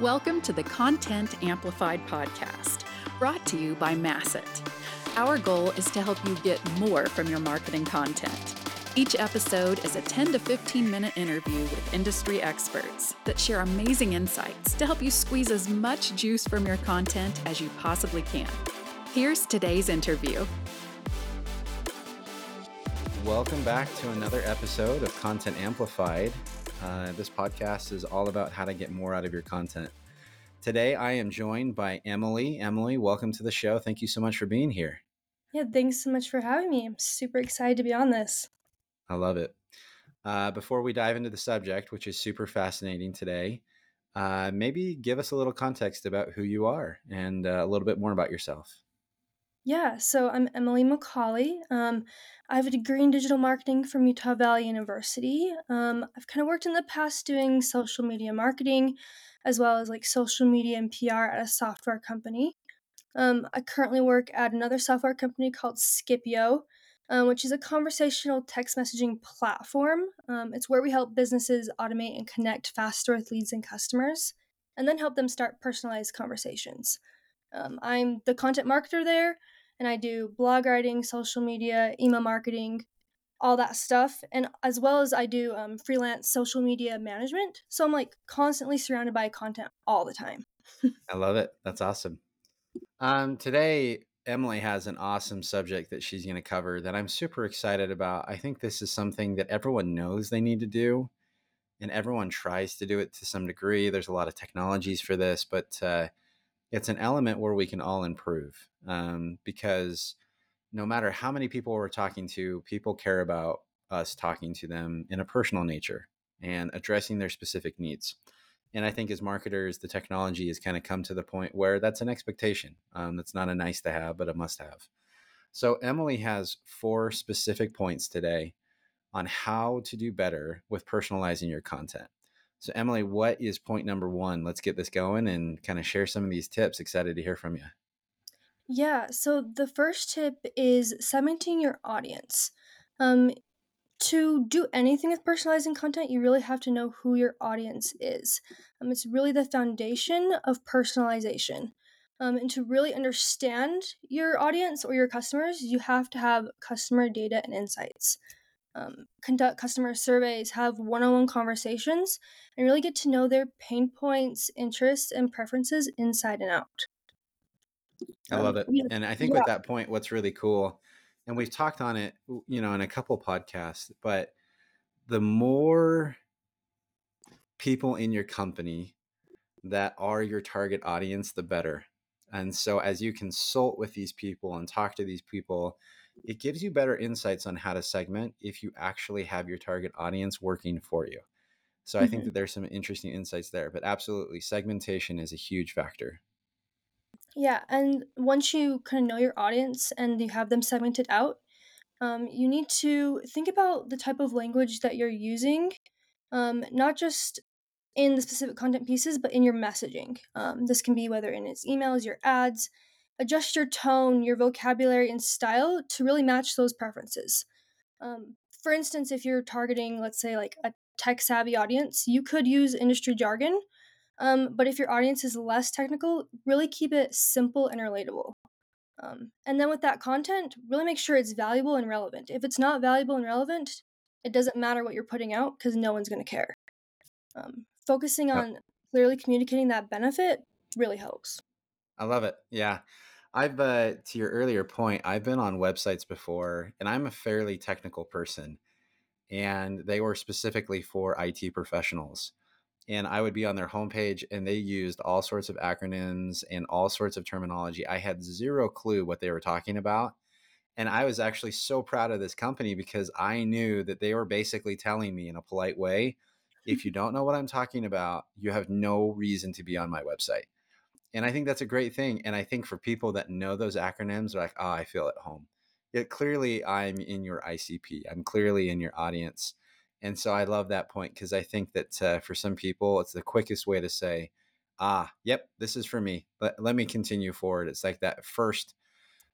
Welcome to the Content Amplified podcast, brought to you by Masset. Our goal is to help you get more from your marketing content. Each episode is a 10 to 15 minute interview with industry experts that share amazing insights to help you squeeze as much juice from your content as you possibly can. Here's today's interview. Welcome back to another episode of Content Amplified. Uh, this podcast is all about how to get more out of your content. Today, I am joined by Emily. Emily, welcome to the show. Thank you so much for being here. Yeah, thanks so much for having me. I'm super excited to be on this. I love it. Uh, before we dive into the subject, which is super fascinating today, uh, maybe give us a little context about who you are and uh, a little bit more about yourself. Yeah, so I'm Emily McCauley. Um, I have a degree in digital marketing from Utah Valley University. Um, I've kind of worked in the past doing social media marketing as well as like social media and PR at a software company. Um, I currently work at another software company called Skipio, um, which is a conversational text messaging platform. Um, it's where we help businesses automate and connect faster with leads and customers, and then help them start personalized conversations. Um, I'm the content marketer there, and I do blog writing, social media, email marketing, all that stuff, and as well as I do um, freelance social media management. So I'm like constantly surrounded by content all the time. I love it. That's awesome. Um, today, Emily has an awesome subject that she's going to cover that I'm super excited about. I think this is something that everyone knows they need to do, and everyone tries to do it to some degree. There's a lot of technologies for this, but uh, it's an element where we can all improve um, because no matter how many people we're talking to, people care about us talking to them in a personal nature and addressing their specific needs. And I think as marketers, the technology has kind of come to the point where that's an expectation. Um, that's not a nice to have, but a must have. So, Emily has four specific points today on how to do better with personalizing your content. So, Emily, what is point number one? Let's get this going and kind of share some of these tips. Excited to hear from you. Yeah, so the first tip is segmenting your audience. Um, to do anything with personalizing content, you really have to know who your audience is. Um, it's really the foundation of personalization. Um, and to really understand your audience or your customers, you have to have customer data and insights um, conduct customer surveys, have one on one conversations, and really get to know their pain points, interests, and preferences inside and out. I love um, it. And I think yeah. with that point, what's really cool, and we've talked on it, you know, in a couple podcasts, but the more people in your company that are your target audience, the better. And so as you consult with these people and talk to these people, it gives you better insights on how to segment if you actually have your target audience working for you. So I think mm-hmm. that there's some interesting insights there, but absolutely segmentation is a huge factor. Yeah, and once you kind of know your audience and you have them segmented out, um, you need to think about the type of language that you're using, um, not just in the specific content pieces, but in your messaging. Um, this can be whether in its emails, your ads, adjust your tone, your vocabulary, and style to really match those preferences. Um, for instance, if you're targeting, let's say, like a tech savvy audience, you could use industry jargon. Um, but if your audience is less technical, really keep it simple and relatable. Um, and then with that content, really make sure it's valuable and relevant. If it's not valuable and relevant, it doesn't matter what you're putting out because no one's going to care. Um, focusing on clearly communicating that benefit really helps. I love it. Yeah. I've uh, to your earlier point, I've been on websites before, and I'm a fairly technical person, and they were specifically for IT professionals. And I would be on their homepage, and they used all sorts of acronyms and all sorts of terminology. I had zero clue what they were talking about, and I was actually so proud of this company because I knew that they were basically telling me in a polite way, if you don't know what I'm talking about, you have no reason to be on my website and I think that's a great thing. And I think for people that know those acronyms, are like, oh, I feel at home. Yet clearly, I'm in your ICP. I'm clearly in your audience. And so I love that point because I think that uh, for some people, it's the quickest way to say, ah, yep, this is for me. Let, let me continue forward. It's like that first,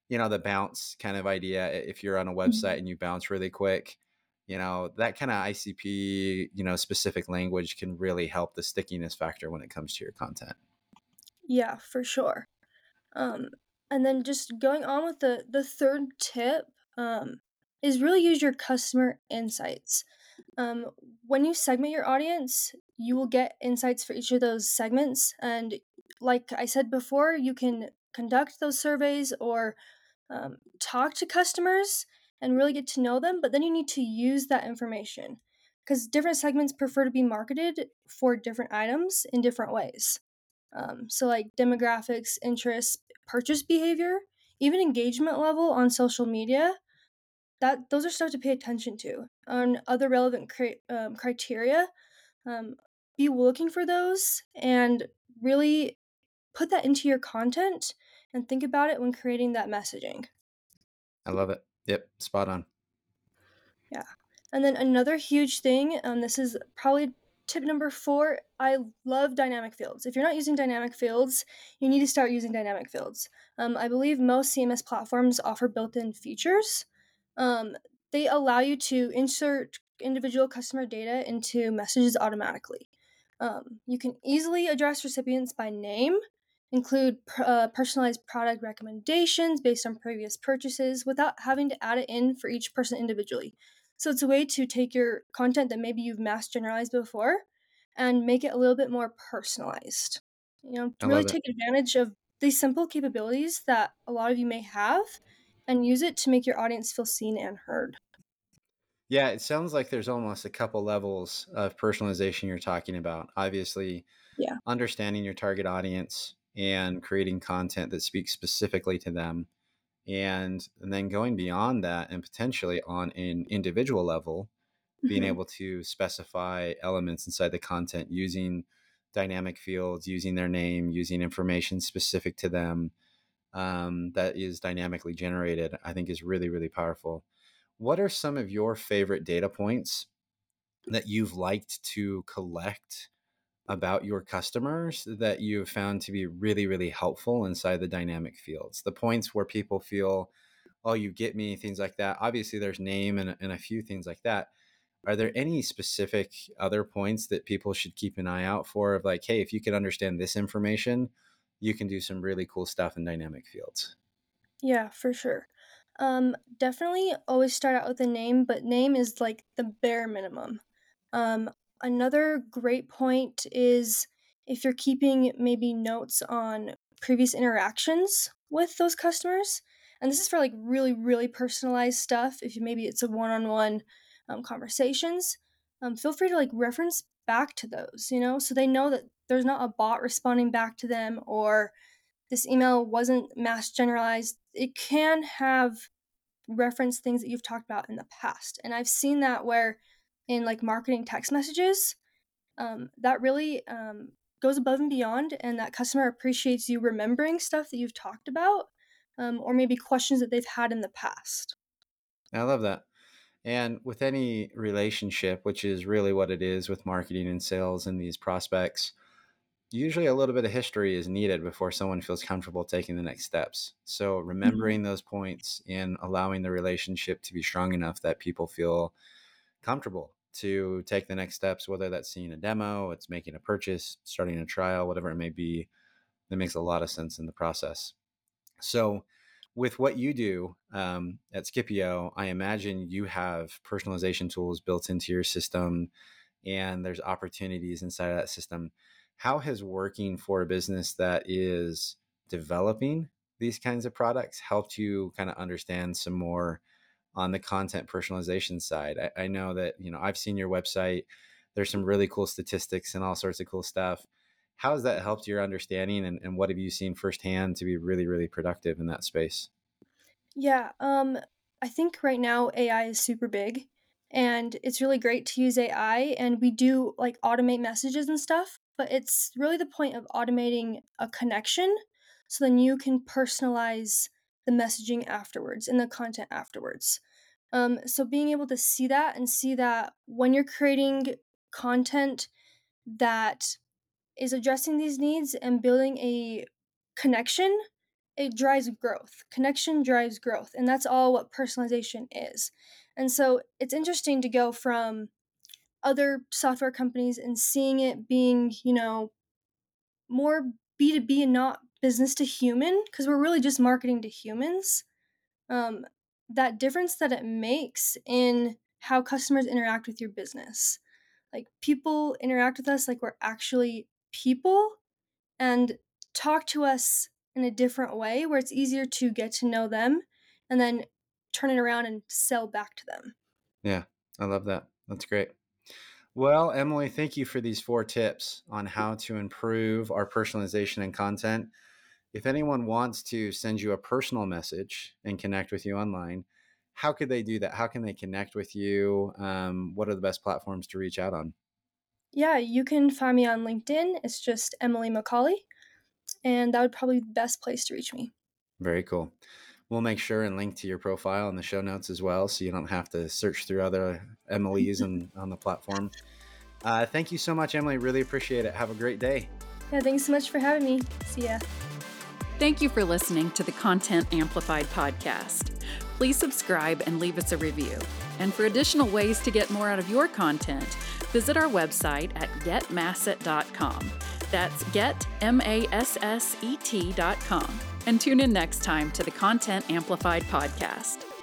you know, the bounce kind of idea. If you're on a mm-hmm. website and you bounce really quick, you know that kind of icp you know specific language can really help the stickiness factor when it comes to your content Yeah, for sure. Um, and then just going on with the the third tip um, is really use your customer insights. Um, when you segment your audience, you will get insights for each of those segments, and like I said before, you can conduct those surveys or um, talk to customers and really get to know them. But then you need to use that information because different segments prefer to be marketed for different items in different ways. Um, so, like demographics, interests, purchase behavior, even engagement level on social media. That those are stuff to pay attention to. On other relevant cri- um, criteria, um, be looking for those and really put that into your content and think about it when creating that messaging. i love it yep spot on Yeah. And then another huge thing, um, this is probably tip number four. I love dynamic fields. If you're not using dynamic fields, you need to start using dynamic fields. Um, I believe most CMS platforms offer built in features. Um, they allow you to insert individual customer data into messages automatically. Um, you can easily address recipients by name, include uh, personalized product recommendations based on previous purchases without having to add it in for each person individually. So it's a way to take your content that maybe you've mass generalized before and make it a little bit more personalized. You know, i to really love it take advantage of these simple capabilities that a lot of you may have and use it to make your audience feel seen and heard. yeah it sounds like there's almost a couple levels of personalization you're talking about obviously Yeah. understanding your target audience and creating content that speaks specifically to them and, and then going beyond that and potentially on an individual level being Mhm. able to specify elements inside the content using dynamic fields using their name using information specific to them um, that is dynamically generated i think is really really powerful what are some of your favorite data points that you've liked to collect about your customers that you've found to be really, really helpful inside the dynamic fields. The points where people feel, oh, you get me, things like that. Obviously, there's name and, and a few things like that. Are there any specific other points that people should keep an eye out for? Of like, hey, if you can understand this information, you can do some really cool stuff in dynamic fields. Yeah, for sure. Um, definitely always start out with a name, but name is like the bare minimum. Um, another great point is if you're keeping maybe notes on previous interactions with those customers, and this is for like really, really personalized stuff. If you, maybe it's a one-on-one um, conversations, um, feel free to like reference back to those, you know, so they know that there's not a bot responding back to them or this email wasn't mass generalized. It can have reference things that you've talked about in the past. And I've seen that where in like marketing text messages, um, that really um, goes above and beyond, and that customer appreciates you remembering stuff that you've talked about um, or maybe questions that they've had in the past. I love that. And with any relationship, which is really what it is with marketing and sales and these prospects, usually a little bit of history is needed before someone feels comfortable taking the next steps. So remembering those points and allowing the relationship to be strong enough that people feel comfortable to take the next steps, whether that's seeing a demo, it's making a purchase, starting a trial, whatever it may be, that makes a lot of sense in the process. So, with what you do um, at Skipio, I imagine you have personalization tools built into your system and there's opportunities inside of that system. How has working for a business that is developing these kinds of products helped you kind of understand some more on the content personalization side? I, I know that, you know, I've seen your website. There's some really cool statistics and all sorts of cool stuff. How has that helped your understanding and, and what have you seen firsthand to be really, really productive in that space? Yeah, um, I think right now AI is super big and it's really great to use AI and we do like automate messages and stuff, but it's really the point of automating a connection so then you can personalize the messaging afterwards and the content afterwards. Um, so being able to see that and see that when you're creating content that is addressing these needs and building a connection it drives growth. Connection drives growth, and that's all what personalization is. And so it's interesting to go from other software companies and seeing it being, you know, more B2B and not business to human, because we're really just marketing to humans. Um, that difference that it makes in how customers interact with your business. Like people interact with us like we're actually people and talk to us in a different way where it's easier to get to know them and then turn it around and sell back to them. Yeah, I love that. That's great. Well, Emily, thank you for these four tips on how to improve our personalization and content. If anyone wants to send you a personal message and connect with you online, how could they do that? How can they connect with you? Um, what are the best platforms to reach out on? Yeah, you can find me on LinkedIn. It's just Emily McCauley, and that would probably be the best place to reach me. Very cool. We'll make sure and link to your profile in the show notes as well, so you don't have to search through other Emily's and on the platform. Uh, thank you so much, Emily. Really appreciate it. Have a great day. Yeah, thanks so much for having me. See ya. Thank you for listening to the Content Amplified podcast. Please subscribe and leave us a review. And for additional ways to get more out of your content, visit our website at getmasset.com. That's get, M A S S E T.com. And tune in next time to the Content Amplified podcast.